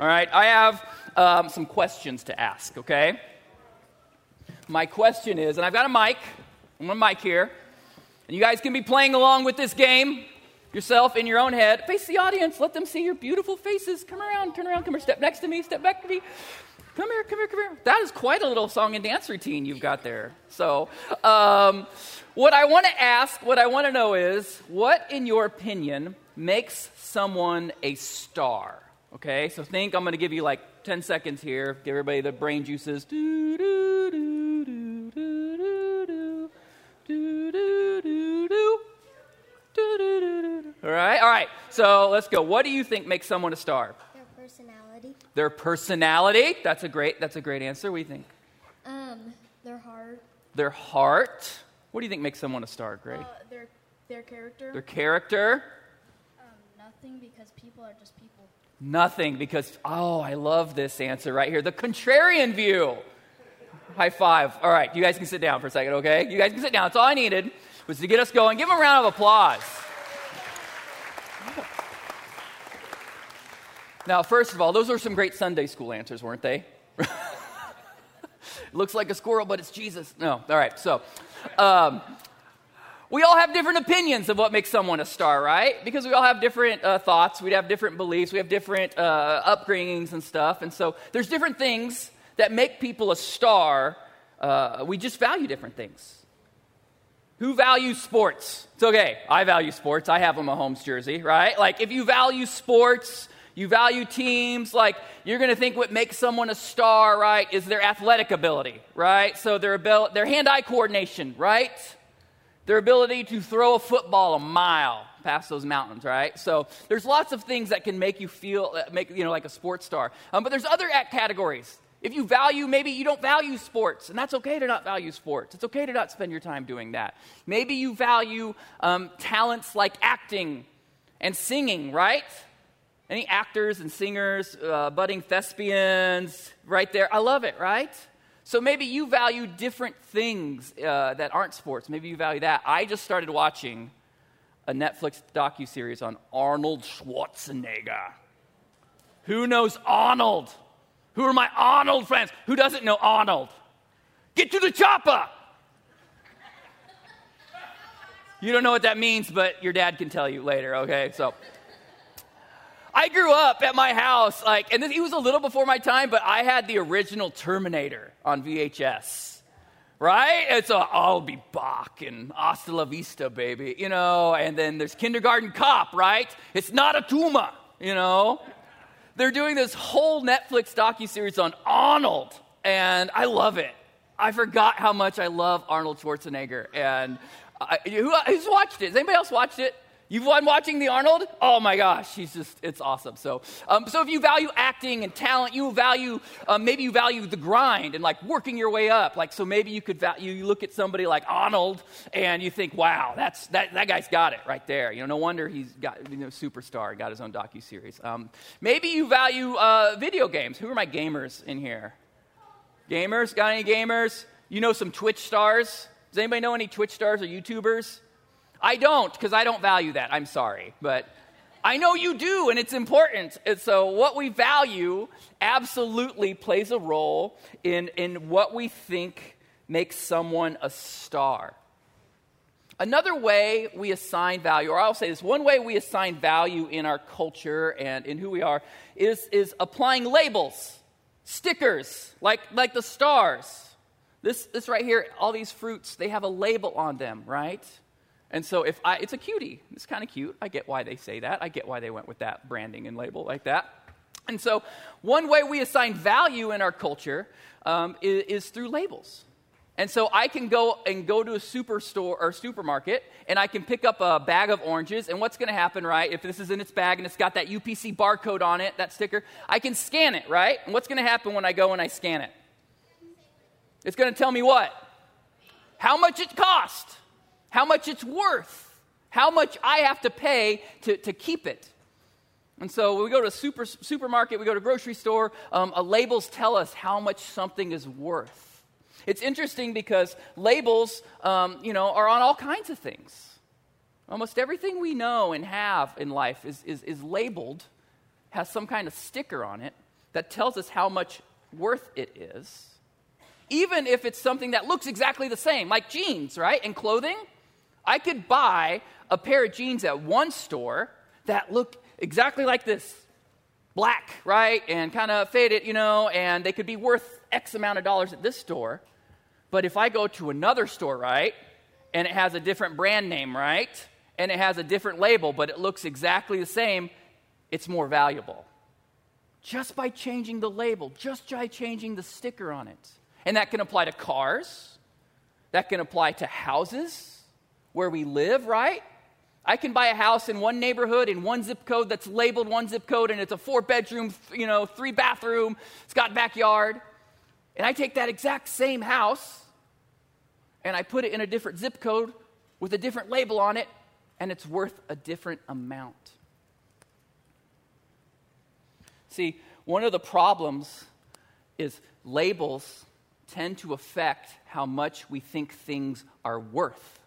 All right, I have um, some questions to ask, okay? My question is, and I've got a mic, I'm on a mic here, and you guys can be playing along with this game yourself in your own head. Face the audience, let them see your beautiful faces. Come around, turn around, come here, step next to me, step back to me. Come here, come here, come here. That is quite a little song and dance routine you've got there. So, um, what I want to ask, what I want to know is, what, in your opinion, makes someone a star? Okay, so think I'm going to give you like 10 seconds here. Give everybody the brain juices. Do, do, do, do, do, do, do, do, do, do, do. All right, all right. So let's go. What do you think makes someone a star? Their personality. Their personality. That's a great. That's a great answer. What do you think? Um, their heart. Their heart. What do you think makes someone a star? Great. Uh, their their character. Their character. Nothing because people are just people. Nothing because oh, I love this answer right here. The contrarian view. High five. All right, you guys can sit down for a second, okay? You guys can sit down. That's all I needed was to get us going. Give them a round of applause. Now, first of all, those were some great Sunday school answers, weren't they? looks like a squirrel, but it's Jesus. No, all right. So, um, we all have different opinions of what makes someone a star, right? Because we all have different uh, thoughts, we have different beliefs, we have different uh, upbringings and stuff. And so, there's different things that make people a star. Uh, we just value different things. Who values sports? It's okay. I value sports. I have a Mahomes jersey, right? Like, if you value sports, you value teams, like, you're going to think what makes someone a star, right, is their athletic ability, right? So, their, abil- their hand eye coordination, right? Their ability to throw a football a mile past those mountains, right? So, there's lots of things that can make you feel, uh, make, you know, like a sports star. Um, but there's other categories. If you value, maybe you don't value sports, and that's okay to not value sports. It's okay to not spend your time doing that. Maybe you value um, talents like acting and singing, right? Any actors and singers, uh, budding thespians, right there? I love it, right? So maybe you value different things uh, that aren't sports. Maybe you value that. I just started watching a Netflix docu series on Arnold Schwarzenegger. Who knows Arnold? Who are my Arnold friends? Who doesn't know Arnold? Get to the chopper! You don't know what that means, but your dad can tell you later, okay? So. I grew up at my house, like, and this, he was a little before my time, but I had the original Terminator on VHS, right? It's a, I'll be back and hasta la vista, baby, you know, and then there's Kindergarten Cop, right? It's not a tumor, you know? They're doing this whole Netflix docu-series on Arnold, and I love it. I forgot how much I love Arnold Schwarzenegger, and I, who, who's watched it? Has anybody else watched it? You've been watching the Arnold? Oh my gosh, he's just, it's awesome. So, um, so if you value acting and talent, you value, um, maybe you value the grind and like working your way up. Like, so maybe you could value, you look at somebody like Arnold and you think, wow, that's, that, that guy's got it right there. You know, no wonder he's got, you know, superstar, got his own docu-series. Um, maybe you value uh, video games. Who are my gamers in here? Gamers? Got any gamers? You know some Twitch stars? Does anybody know any Twitch stars or YouTubers? I don't, because I don't value that. I'm sorry. But I know you do, and it's important. And so, what we value absolutely plays a role in, in what we think makes someone a star. Another way we assign value, or I'll say this one way we assign value in our culture and in who we are, is, is applying labels, stickers, like, like the stars. This, this right here, all these fruits, they have a label on them, right? And so if I, it's a cutie. It's kind of cute. I get why they say that. I get why they went with that branding and label like that. And so one way we assign value in our culture um, is, is through labels. And so I can go and go to a superstore or supermarket and I can pick up a bag of oranges. And what's going to happen, right? If this is in its bag and it's got that UPC barcode on it, that sticker, I can scan it, right? And what's going to happen when I go and I scan it? It's going to tell me what? How much it cost how much it's worth, how much I have to pay to, to keep it. And so when we go to a super, supermarket, we go to a grocery store, um, uh, labels tell us how much something is worth. It's interesting because labels, um, you know, are on all kinds of things. Almost everything we know and have in life is, is, is labeled, has some kind of sticker on it. that tells us how much worth it is, even if it's something that looks exactly the same, like jeans, right? And clothing. I could buy a pair of jeans at one store that look exactly like this black, right? And kind of faded, you know, and they could be worth X amount of dollars at this store. But if I go to another store, right, and it has a different brand name, right, and it has a different label, but it looks exactly the same, it's more valuable. Just by changing the label, just by changing the sticker on it. And that can apply to cars, that can apply to houses where we live, right? I can buy a house in one neighborhood in one zip code that's labeled one zip code and it's a four bedroom, you know, three bathroom, it's got backyard. And I take that exact same house and I put it in a different zip code with a different label on it and it's worth a different amount. See, one of the problems is labels tend to affect how much we think things are worth.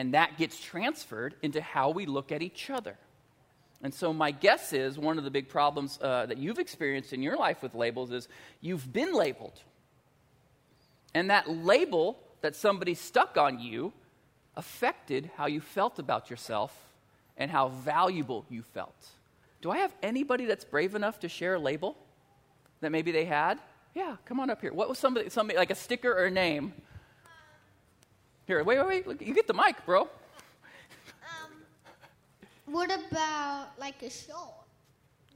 And that gets transferred into how we look at each other. And so, my guess is one of the big problems uh, that you've experienced in your life with labels is you've been labeled. And that label that somebody stuck on you affected how you felt about yourself and how valuable you felt. Do I have anybody that's brave enough to share a label that maybe they had? Yeah, come on up here. What was somebody, somebody like a sticker or a name? Here, wait, wait, wait. You get the mic, bro. Um, what about like a show?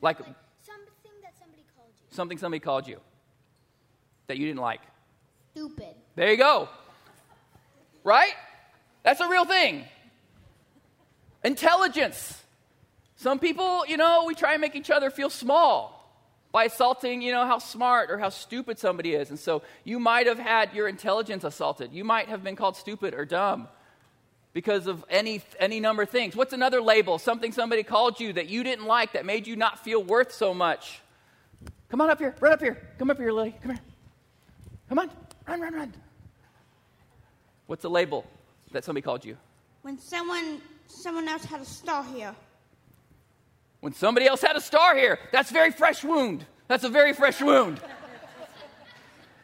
Like Like something that somebody called you. something somebody called you that you didn't like. Stupid. There you go. Right? That's a real thing. Intelligence. Some people, you know, we try and make each other feel small by assaulting, you know, how smart or how stupid somebody is. And so you might have had your intelligence assaulted. You might have been called stupid or dumb because of any any number of things. What's another label? Something somebody called you that you didn't like that made you not feel worth so much. Come on up here. Run up here. Come up here, Lily. Come here. Come on. Run, run, run. What's a label that somebody called you? When someone someone else had a star here. When somebody else had a star here, that's very fresh wound. That's a very fresh wound.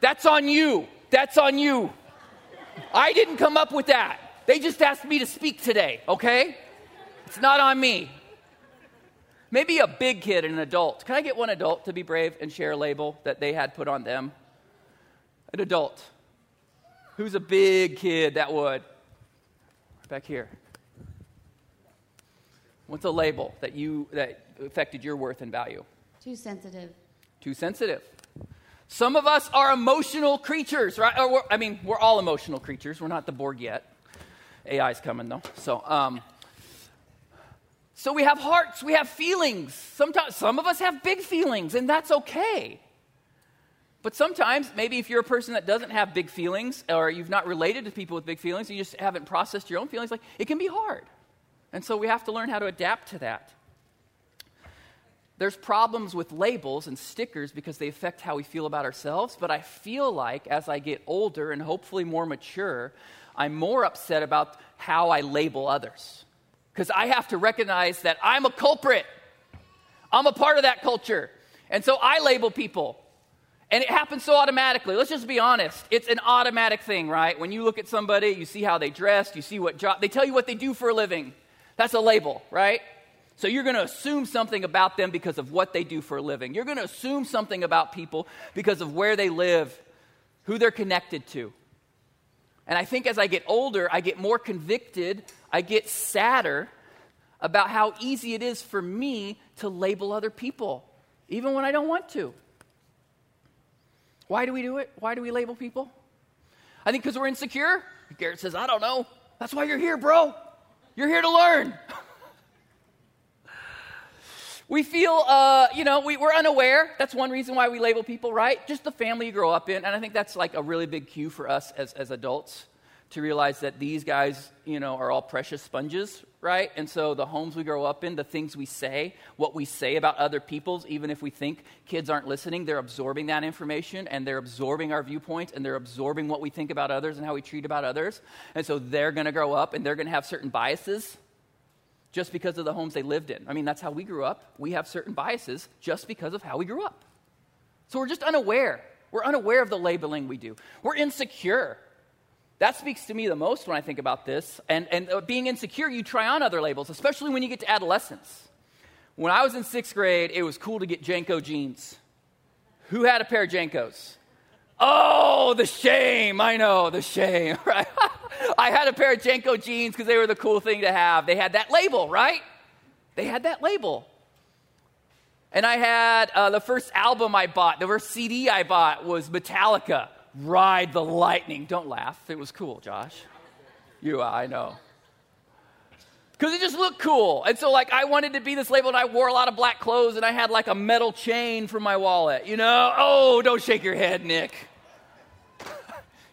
That's on you. That's on you. I didn't come up with that. They just asked me to speak today, okay? It's not on me. Maybe a big kid and an adult. Can I get one adult to be brave and share a label that they had put on them? An adult. Who's a big kid that would? Back here. What's a label that you that affected your worth and value? Too sensitive. Too sensitive. Some of us are emotional creatures, right? I mean, we're all emotional creatures. We're not the Borg yet. AI's coming though. So, um, so we have hearts, we have feelings. Sometimes some of us have big feelings, and that's okay. But sometimes, maybe if you're a person that doesn't have big feelings, or you've not related to people with big feelings, you just haven't processed your own feelings, like it can be hard. And so we have to learn how to adapt to that. There's problems with labels and stickers because they affect how we feel about ourselves, but I feel like as I get older and hopefully more mature, I'm more upset about how I label others. Because I have to recognize that I'm a culprit. I'm a part of that culture. And so I label people. And it happens so automatically. Let's just be honest. It's an automatic thing, right? When you look at somebody, you see how they dress, you see what job, they tell you what they do for a living. That's a label, right? So you're going to assume something about them because of what they do for a living. You're going to assume something about people because of where they live, who they're connected to. And I think as I get older, I get more convicted, I get sadder about how easy it is for me to label other people, even when I don't want to. Why do we do it? Why do we label people? I think because we're insecure. Garrett says, I don't know. That's why you're here, bro. You're here to learn. we feel, uh, you know, we, we're unaware. That's one reason why we label people, right? Just the family you grow up in. And I think that's like a really big cue for us as, as adults to realize that these guys, you know, are all precious sponges, right? And so the homes we grow up in, the things we say, what we say about other people's, even if we think kids aren't listening, they're absorbing that information and they're absorbing our viewpoints and they're absorbing what we think about others and how we treat about others. And so they're going to grow up and they're going to have certain biases just because of the homes they lived in. I mean, that's how we grew up. We have certain biases just because of how we grew up. So we're just unaware. We're unaware of the labeling we do. We're insecure. That speaks to me the most when I think about this. And, and uh, being insecure, you try on other labels, especially when you get to adolescence. When I was in sixth grade, it was cool to get JNCO jeans. Who had a pair of JNCOs? Oh, the shame. I know, the shame, right? I had a pair of JNCO jeans because they were the cool thing to have. They had that label, right? They had that label. And I had uh, the first album I bought, the first CD I bought was Metallica, Ride the Lightning. Don't laugh. It was cool, Josh. You, I know. Because it just looked cool. And so, like, I wanted to be this label, and I wore a lot of black clothes, and I had, like, a metal chain for my wallet. You know? Oh, don't shake your head, Nick.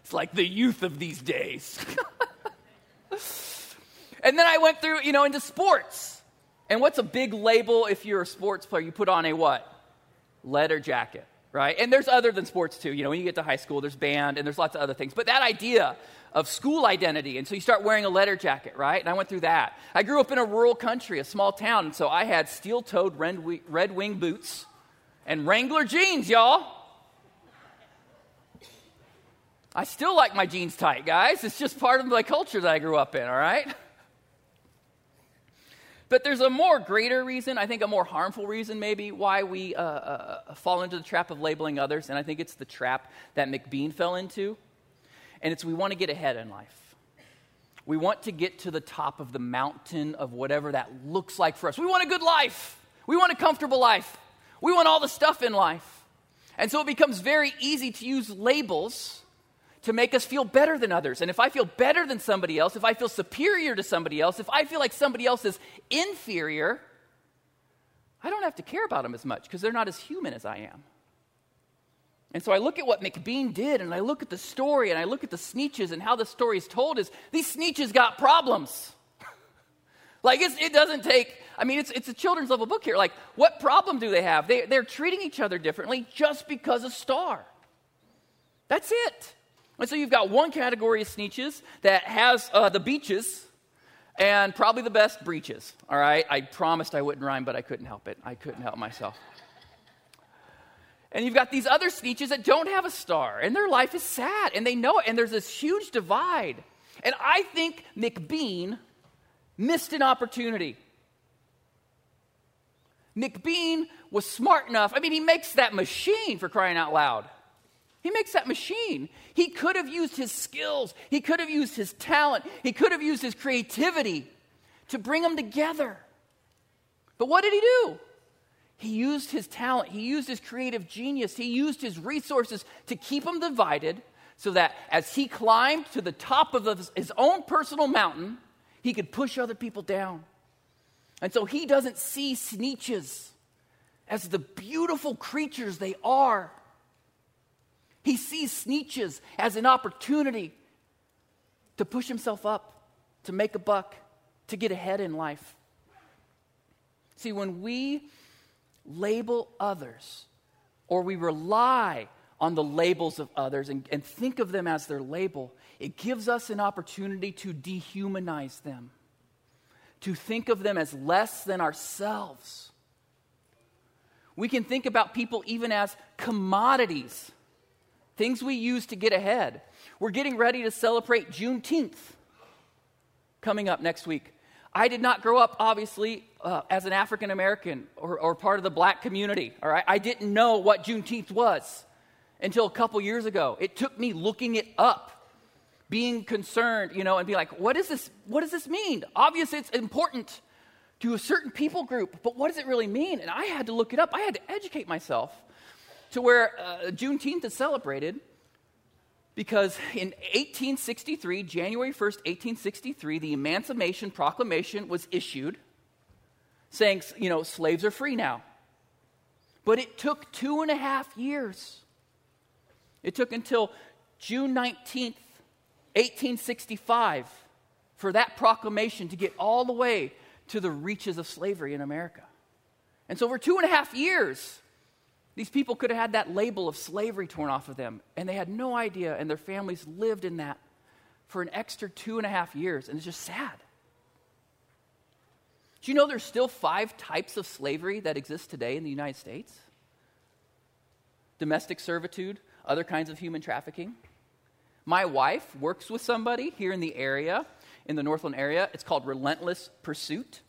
it's like the youth of these days. and then I went through, you know, into sports. And what's a big label if you're a sports player? You put on a what? Leather jacket, right? And there's other than sports too. You know, when you get to high school, there's band and there's lots of other things. But that idea of school identity, and so you start wearing a letter jacket, right? And I went through that. I grew up in a rural country, a small town, and so I had steel toed red wing boots and Wrangler jeans, y'all. I still like my jeans tight, guys. It's just part of my culture that I grew up in, all right? But there's a more greater reason, I think a more harmful reason, maybe, why we uh, uh, uh, fall into the trap of labeling others. And I think it's the trap that McBean fell into. And it's we want to get ahead in life. We want to get to the top of the mountain of whatever that looks like for us. We want a good life. We want a comfortable life. We want all the stuff in life. And so it becomes very easy to use labels to make us feel better than others. And if I feel better than somebody else, if I feel superior to somebody else, if I feel like somebody else is inferior, I don't have to care about them as much because they're not as human as I am. And so I look at what McBean did and I look at the story and I look at the Sneetches and how the story is told is these Sneetches got problems. like it doesn't take, I mean, it's, it's a children's level book here. Like, what problem do they have? They, they're treating each other differently just because of Star. That's it. And so you've got one category of Sneetches that has uh, the beaches and probably the best breeches. All right, I promised I wouldn't rhyme, but I couldn't help it. I couldn't help myself. And you've got these other Sneetches that don't have a star, and their life is sad, and they know it, and there's this huge divide. And I think McBean missed an opportunity. McBean was smart enough. I mean, he makes that machine for crying out loud. He makes that machine. He could have used his skills, he could have used his talent, he could have used his creativity to bring them together. But what did he do? He used his talent, he used his creative genius, he used his resources to keep them divided so that as he climbed to the top of his own personal mountain, he could push other people down. And so he doesn't see Sneetches as the beautiful creatures they are. He sees Sneetches as an opportunity to push himself up, to make a buck, to get ahead in life. See, when we label others or we rely on the labels of others and, and, think of them as their label, it gives us an opportunity to dehumanize them, to think of them as less than ourselves. We can think about people even as commodities things we use to get ahead. We're getting ready to celebrate Juneteenth coming up next week. I did not grow up, obviously, uh, as an African American or, or, part of the black community. All right, I didn't know what Juneteenth was until a couple years ago. It took me looking it up, being concerned, you know, and be like, "What is this? What does this mean?" Obviously, it's important to a certain people group, but what does it really mean? And I had to look it up. I had to educate myself to where uh, Juneteenth is celebrated because in 1863, January 1st, 1863, the Emancipation Proclamation was issued saying, you know, slaves are free now. But it took two and a half years. It took until June 19th, 1865, for that proclamation to get all the way to the reaches of slavery in America. And so, for two and a half years, these people could have had that label of slavery torn off of them, and they had no idea, and their families lived in that for an extra two and a half years, and it's just sad. Do you know there's still five types of slavery that exist today in the United States? Domestic servitude, other kinds of human trafficking. My wife works with somebody here in the area, in the Northland area. It's called Relentless Pursuit.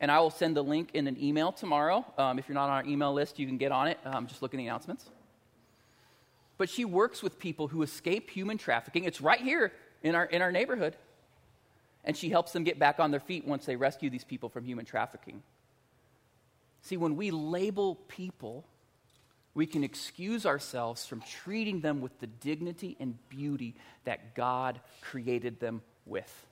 And I will send the link in an email tomorrow. Um, if you're not on our email list, you can get on it. Um, just look in the announcements. But she works with people who escape human trafficking. It's right here in our, in our neighborhood. And she helps them get back on their feet once they rescue these people from human trafficking. See, when we label people, we can excuse ourselves from treating them with the dignity and beauty that God created them with.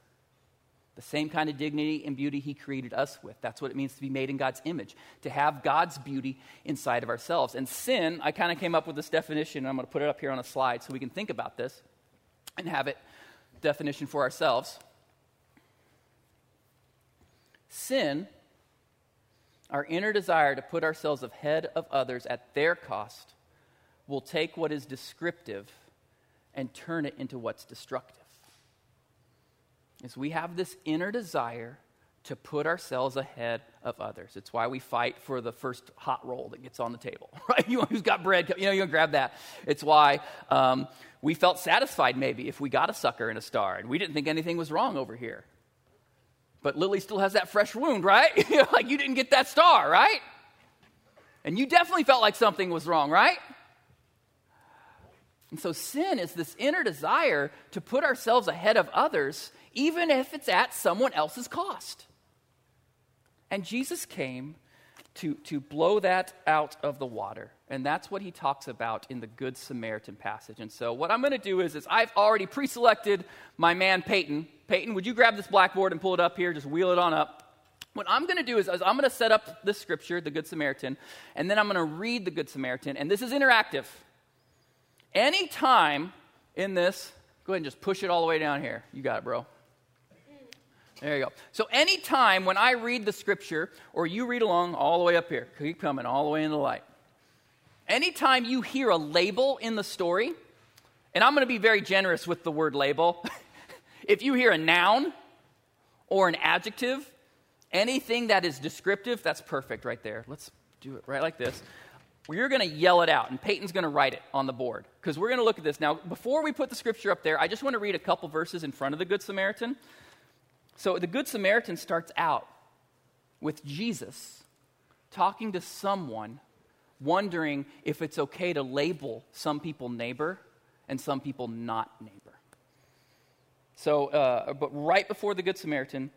The same kind of dignity and beauty He created us with. That's what it means to be made in God's image, to have God's beauty inside of ourselves. And sin, I kind of came up with this definition, and I'm going to put it up here on a slide so we can think about this and have it definition for ourselves. Sin, our inner desire to put ourselves ahead of others at their cost, will take what is descriptive and turn it into what's destructive. Is we have this inner desire to put ourselves ahead of others. It's why we fight for the first hot roll that gets on the table, right? You who's got bread, you know, you grab that. It's why um, we felt satisfied maybe if we got a sucker and a star, and we didn't think anything was wrong over here. But Lily still has that fresh wound, right? like you didn't get that star, right? And you definitely felt like something was wrong, right? And so sin is this inner desire to put ourselves ahead of others, even if it's at someone else's cost. And Jesus came to, to blow that out of the water. And that's what he talks about in the Good Samaritan passage. And so, what I'm going to do is, is I've already pre selected my man Peyton. Peyton, would you grab this blackboard and pull it up here? Just wheel it on up. What I'm going to do is, is I'm going to set up the scripture, the Good Samaritan, and then I'm going to read the Good Samaritan. And this is interactive. Anytime in this, go ahead and just push it all the way down here. You got it, bro. There you go. So, anytime when I read the scripture, or you read along all the way up here, keep coming all the way in the light. Anytime you hear a label in the story, and I'm going to be very generous with the word label. if you hear a noun or an adjective, anything that is descriptive, that's perfect right there. Let's do it right like this. You're going to yell it out, and Peyton's going to write it on the board because we're going to look at this. Now, before we put the scripture up there, I just want to read a couple verses in front of the Good Samaritan so the Good Samaritan starts out with Jesus talking to someone, wondering if it's okay to label some people neighbor and some people not neighbor. So, uh, but right before the Good Samaritan,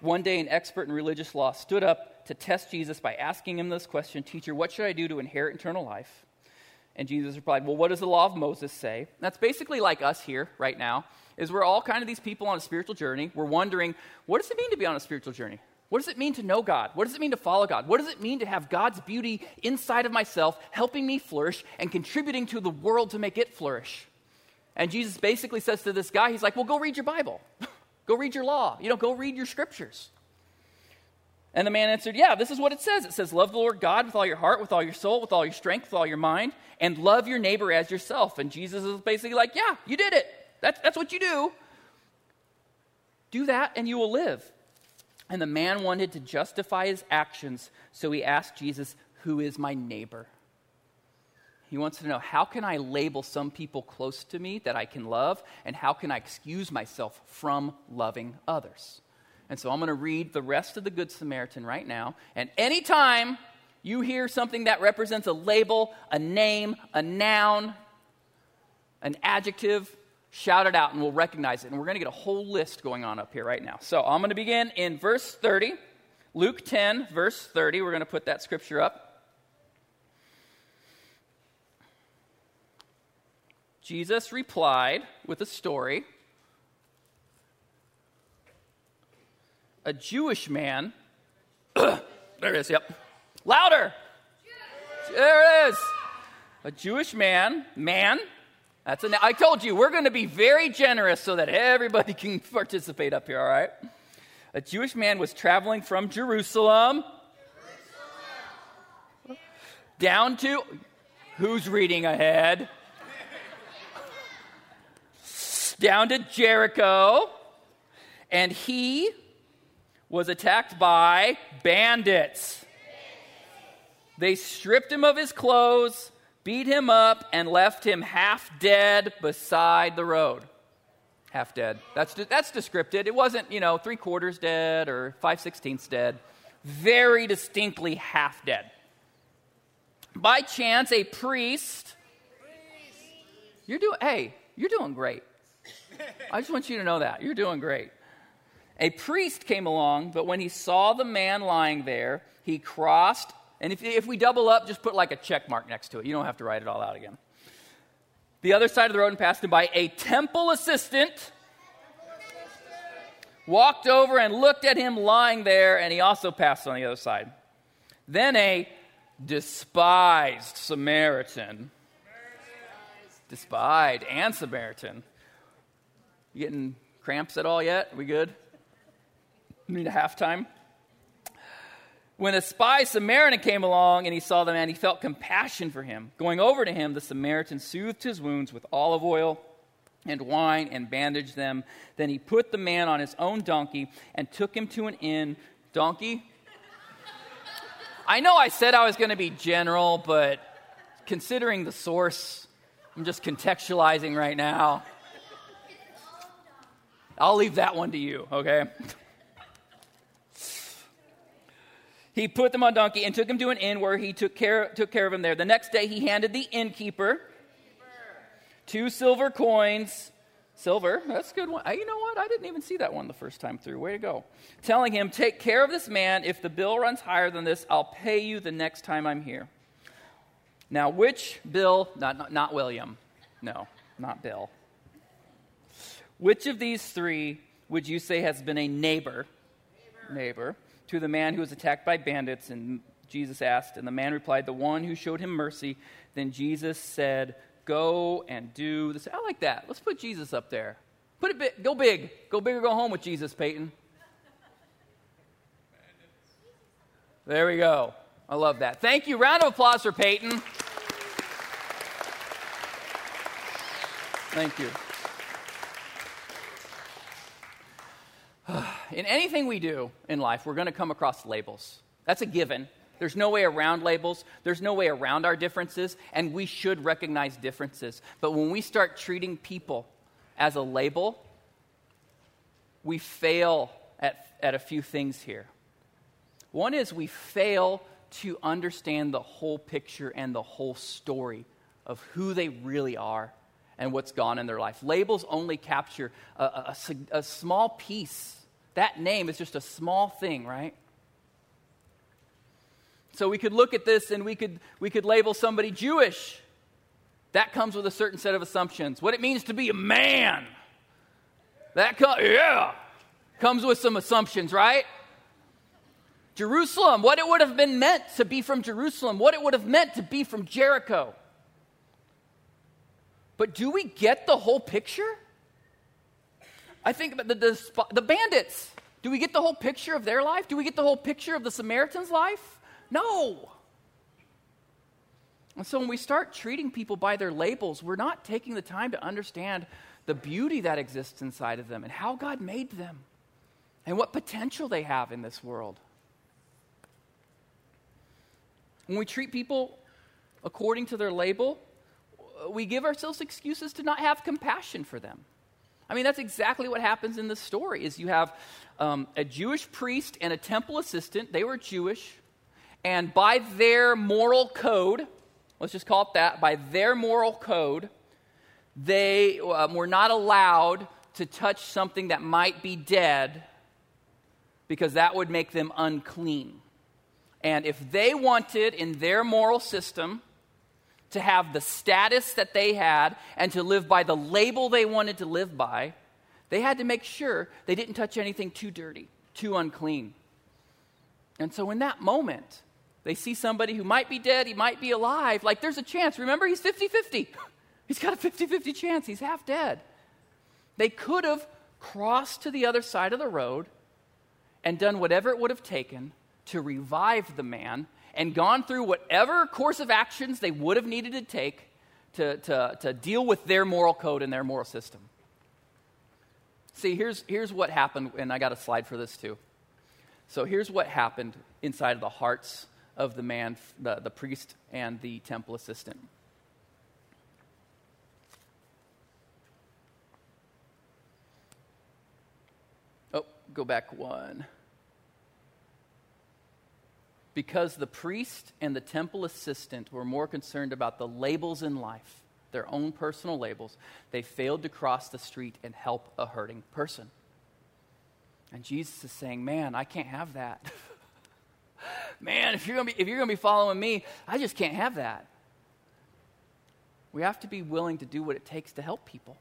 one day an expert in religious law stood up to test Jesus by asking him this question Teacher, what should I do to inherit eternal life? And Jesus replied, Well, what does the law of Moses say? That's basically like us here right now is we're all kind of these people on a spiritual journey. We're wondering, what does it mean to be on a spiritual journey? What does it mean to know God? What does it mean to follow God? What does it mean to have God's beauty inside of myself, helping me flourish and contributing to the world to make it flourish? And Jesus basically says to this guy, He's like, Well, go read your Bible. go read your law. You know, go read your scriptures. And the man answered, Yeah, this is what it says. It says, Love the Lord God with all your heart, with all your soul, with all your strength, with all your mind, and love your neighbor as yourself. And Jesus is basically like, Yeah, you did it. That's, that's what you do. Do that and you will live. And the man wanted to justify his actions, so he asked Jesus, Who is my neighbor? He wants to know how can I label some people close to me that I can love, and how can I excuse myself from loving others? And so I'm going to read the rest of the Good Samaritan right now. And anytime you hear something that represents a label, a name, a noun, an adjective, shout it out and we'll recognize it. And we're going to get a whole list going on up here right now. So I'm going to begin in verse 30, Luke 10, verse 30. We're going to put that scripture up. Jesus replied with a story. A Jewish man, there it is, yep. Louder! There it is. A Jewish man, man, that's an, I told you, we're going to be very generous so that everybody can participate up here, all right? A Jewish man was traveling from Jerusalem, Jerusalem. down to, who's reading ahead? down to Jericho, and he was attacked by bandits. They stripped him of his clothes, beat him up, and left him half dead beside the road. Half dead. That's, that's descripted. It wasn't, you know, three quarters dead or five sixteenths dead. Very distinctly half dead. By chance, a priest. You're doing, hey, you're doing great. I just want you to know that. You're doing great. A priest came along, but when he saw the man lying there, he crossed. And if, if we double up, just put like a check mark next to it. You don't have to write it all out again. The other side of the road and passed him by. A temple assistant walked over and looked at him lying there, and he also passed on the other side. Then a despised Samaritan, despised and Samaritan. You getting cramps at all yet? We good? Need a halftime? When a spy Samaritan came along and he saw the man, he felt compassion for him. Going over to him, the Samaritan soothed his wounds with olive oil and wine and bandaged them. Then he put the man on his own donkey and took him to an inn. Donkey? I know I said I was going to be general, but considering the source, I'm just contextualizing right now. I'll leave that one to you, okay? He put them on donkey and took him to an inn where he took care, took care of him there. The next day he handed the innkeeper two silver coins. Silver, that's a good one. You know what? I didn't even see that one the first time through. Way to go. Telling him, Take care of this man. If the bill runs higher than this, I'll pay you the next time I'm here. Now, which Bill, not, not, not William, no, not Bill. Which of these three would you say has been a neighbor, neighbor, neighbor to the man who was attacked by bandits? And Jesus asked, and the man replied, The one who showed him mercy. Then Jesus said, Go and do this. I like that. Let's put Jesus up there. Put it big. Go big. Go big or go home with Jesus, Peyton. There we go. I love that. Thank you. Round of applause for Peyton. Thank you. In anything we do in life, we're going to come across labels. That's a given. There's no way around labels. There's no way around our differences, and we should recognize differences. But when we start treating people as a label, we fail at, at a few things here. One is we fail to understand the whole picture and the whole story of who they really are and what's gone in their life. Labels only capture a, a, a, a small piece. That name is just a small thing, right? So we could look at this and we could, we could label somebody Jewish. That comes with a certain set of assumptions. What it means to be a man. That, co- yeah, comes with some assumptions, right? Jerusalem, what it would have been meant to be from Jerusalem, what it would have meant to be from Jericho. But do we get the whole picture? I think about the, the, the bandits. Do we get the whole picture of their life? Do we get the whole picture of the Samaritan's life? No. And so when we start treating people by their labels, we're not taking the time to understand the beauty that exists inside of them and how God made them and what potential they have in this world. When we treat people according to their label, we give ourselves excuses to not have compassion for them. I mean, that's exactly what happens in this story. Is you have um, a Jewish priest and a temple assistant. They were Jewish, and by their moral code, let's just call it that. By their moral code, they um, were not allowed to touch something that might be dead, because that would make them unclean. And if they wanted in their moral system to have the status that they had and to live by the label they wanted to live by, they had to make sure they didn't touch anything too dirty, too unclean. And so, in that moment, they see somebody who might be dead, he might be alive. Like, there's a chance. Remember, he's 50 50. He's got a 50 50 chance. He's half dead. They could have crossed to the other side of the road and done whatever it would have taken to revive the man and gone through whatever course of actions they would have needed to take to, to, to deal with their moral code and their moral system. See, here's, here's what happened, and I got a slide for this too. So here's what happened inside of the hearts of the man, the, the priest, and the temple assistant. Oh, go back one. Because the priest and the temple assistant were more concerned about the labels in life, their own personal labels, they failed to cross the street and help a hurting person. And Jesus is saying, Man, I can't have that. Man, if you're going to be following me, I just can't have that. We have to be willing to do what it takes to help people.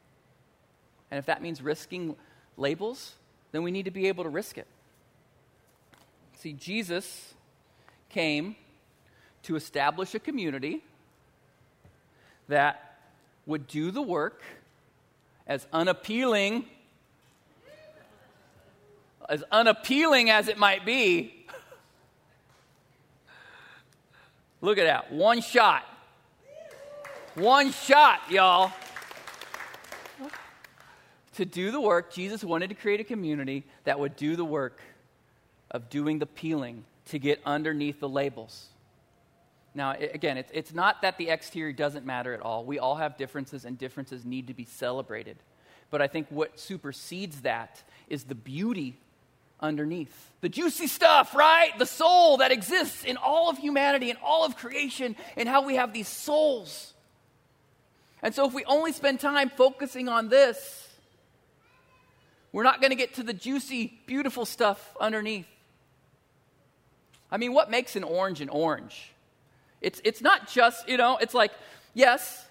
And if that means risking labels, then we need to be able to risk it. See, Jesus came to establish a community that would do the work as unappealing as unappealing as it might be. Look at that. One shot. One shot y'all. To do the work, Jesus wanted to create a community that would do the work of doing the peeling to get underneath the labels. Now, again, it's, it's not that the exterior doesn't matter at all. We all have differences, and differences need to be celebrated. But I think what supersedes that is the beauty underneath. The juicy stuff, right? The soul that exists in all of humanity and all of creation, and how we have these souls. And so, if we only spend time focusing on this, we're not going to get to the juicy, beautiful stuff underneath. I mean, what makes an orange an orange? It's, it's not just, you know, it's like, yes,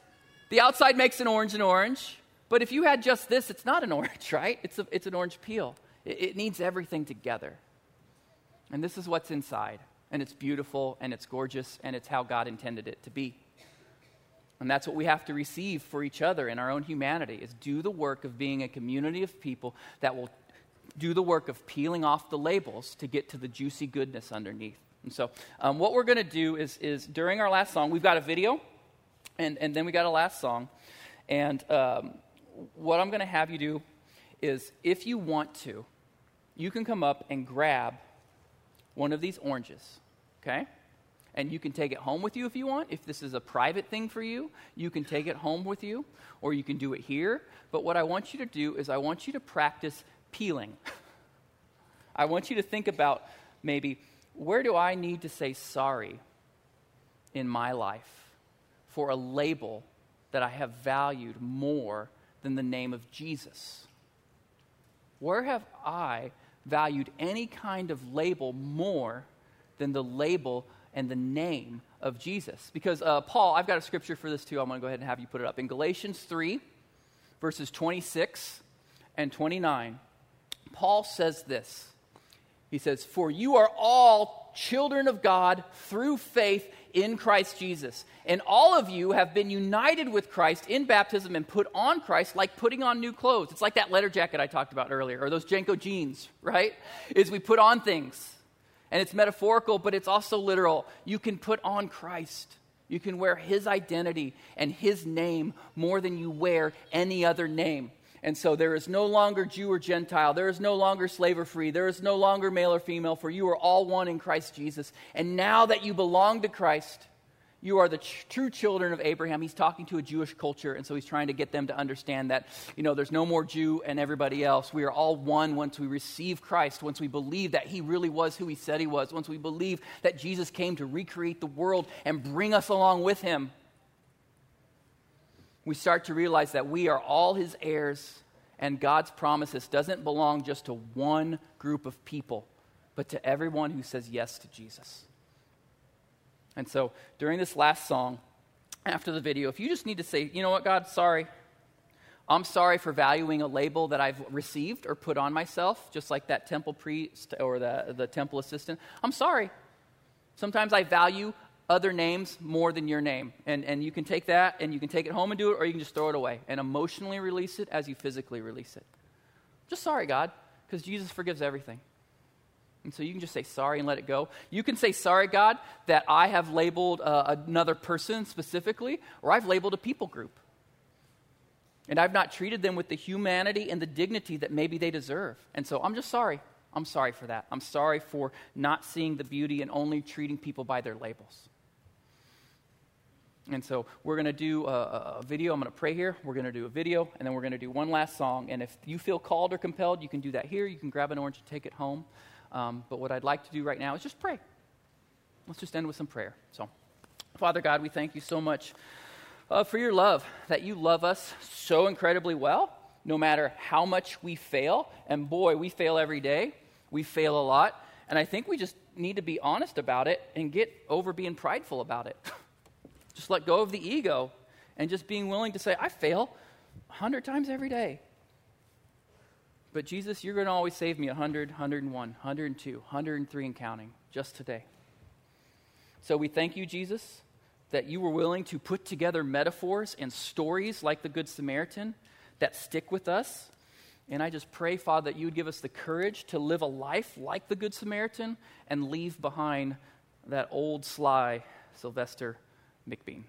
the outside makes an orange an orange, but if you had just this, it's not an orange, right? It's, a, it's an orange peel. It, it needs everything together. And this is what's inside. And it's beautiful, and it's gorgeous, and it's how God intended it to be. And that's what we have to receive for each other in our own humanity is do the work of being a community of people that will do the work of peeling off the labels to get to the juicy goodness underneath. And so, um, what we're going to do is, is during our last song, we've got a video, and, and then we got a last song. And um, what I'm going to have you do is, if you want to, you can come up and grab one of these oranges, okay? and you can take it home with you if you want. If this is a private thing for you, you can take it home with you, or you can do it here. But what I want you to do is, I want you to practice peeling. I want you to think about maybe where do I need to say sorry in my life for a label that I have valued more than the name of Jesus? Where have I valued any kind of label more than the label and the name of Jesus. Because uh, Paul, I've got a scripture for this too. I'm going to go ahead and have you put it up. In Galatians 3, verses 26 and 29, Paul says this He says, For you are all children of God through faith in Christ Jesus. And all of you have been united with Christ in baptism and put on Christ like putting on new clothes. It's like that leather jacket I talked about earlier, or those JNCO jeans, right? Is we put on things. And it's metaphorical, but it's also literal. You can put on Christ. You can wear his identity and his name more than you wear any other name. And so there is no longer Jew or Gentile. There is no longer slave or free. There is no longer male or female, for you are all one in Christ Jesus. And now that you belong to Christ, you are the ch- true children of Abraham. He's talking to a Jewish culture, and so he's trying to get them to understand that, you know, there's no more Jew and everybody else. We are all one once we receive Christ, once we believe that he really was who he said he was, once we believe that Jesus came to recreate the world and bring us along with him. We start to realize that we are all his heirs, and God's promises doesn't belong just to one group of people, but to everyone who says yes to Jesus. And so during this last song, after the video, if you just need to say, you know what, God, sorry. I'm sorry for valuing a label that I've received or put on myself, just like that temple priest or the, the temple assistant. I'm sorry. Sometimes I value other names more than your name. And, and you can take that and you can take it home and do it, or you can just throw it away and emotionally release it as you physically release it. Just sorry, God, because Jesus forgives everything. And so you can just say sorry and let it go. You can say, Sorry, God, that I have labeled uh, another person specifically, or I've labeled a people group. And I've not treated them with the humanity and the dignity that maybe they deserve. And so I'm just sorry. I'm sorry for that. I'm sorry for not seeing the beauty and only treating people by their labels. And so we're going to do a, a, video. I'm going to pray here. We're going to do a video, and then we're going to do one last song. And if you feel called or compelled, you can do that here. You can grab an orange and take it home. Um, but what I'd like to do right now is just pray. Let's just end with some prayer. So, Father God, we thank you so much uh, for your love, that you love us so incredibly well, no matter how much we fail. And boy, we fail every day. We fail a lot. And I think we just need to be honest about it and get over being prideful about it. just let go of the ego and just being willing to say, I fail a hundred times every day. But Jesus, you're going to always save me 100, 101, 102, 103 and counting just today. So we thank you, Jesus, that you were willing to put together metaphors and stories like the Good Samaritan that stick with us. And I just pray, Father, that you would give us the courage to live a life like the Good Samaritan and leave behind that old, sly Sylvester McBean.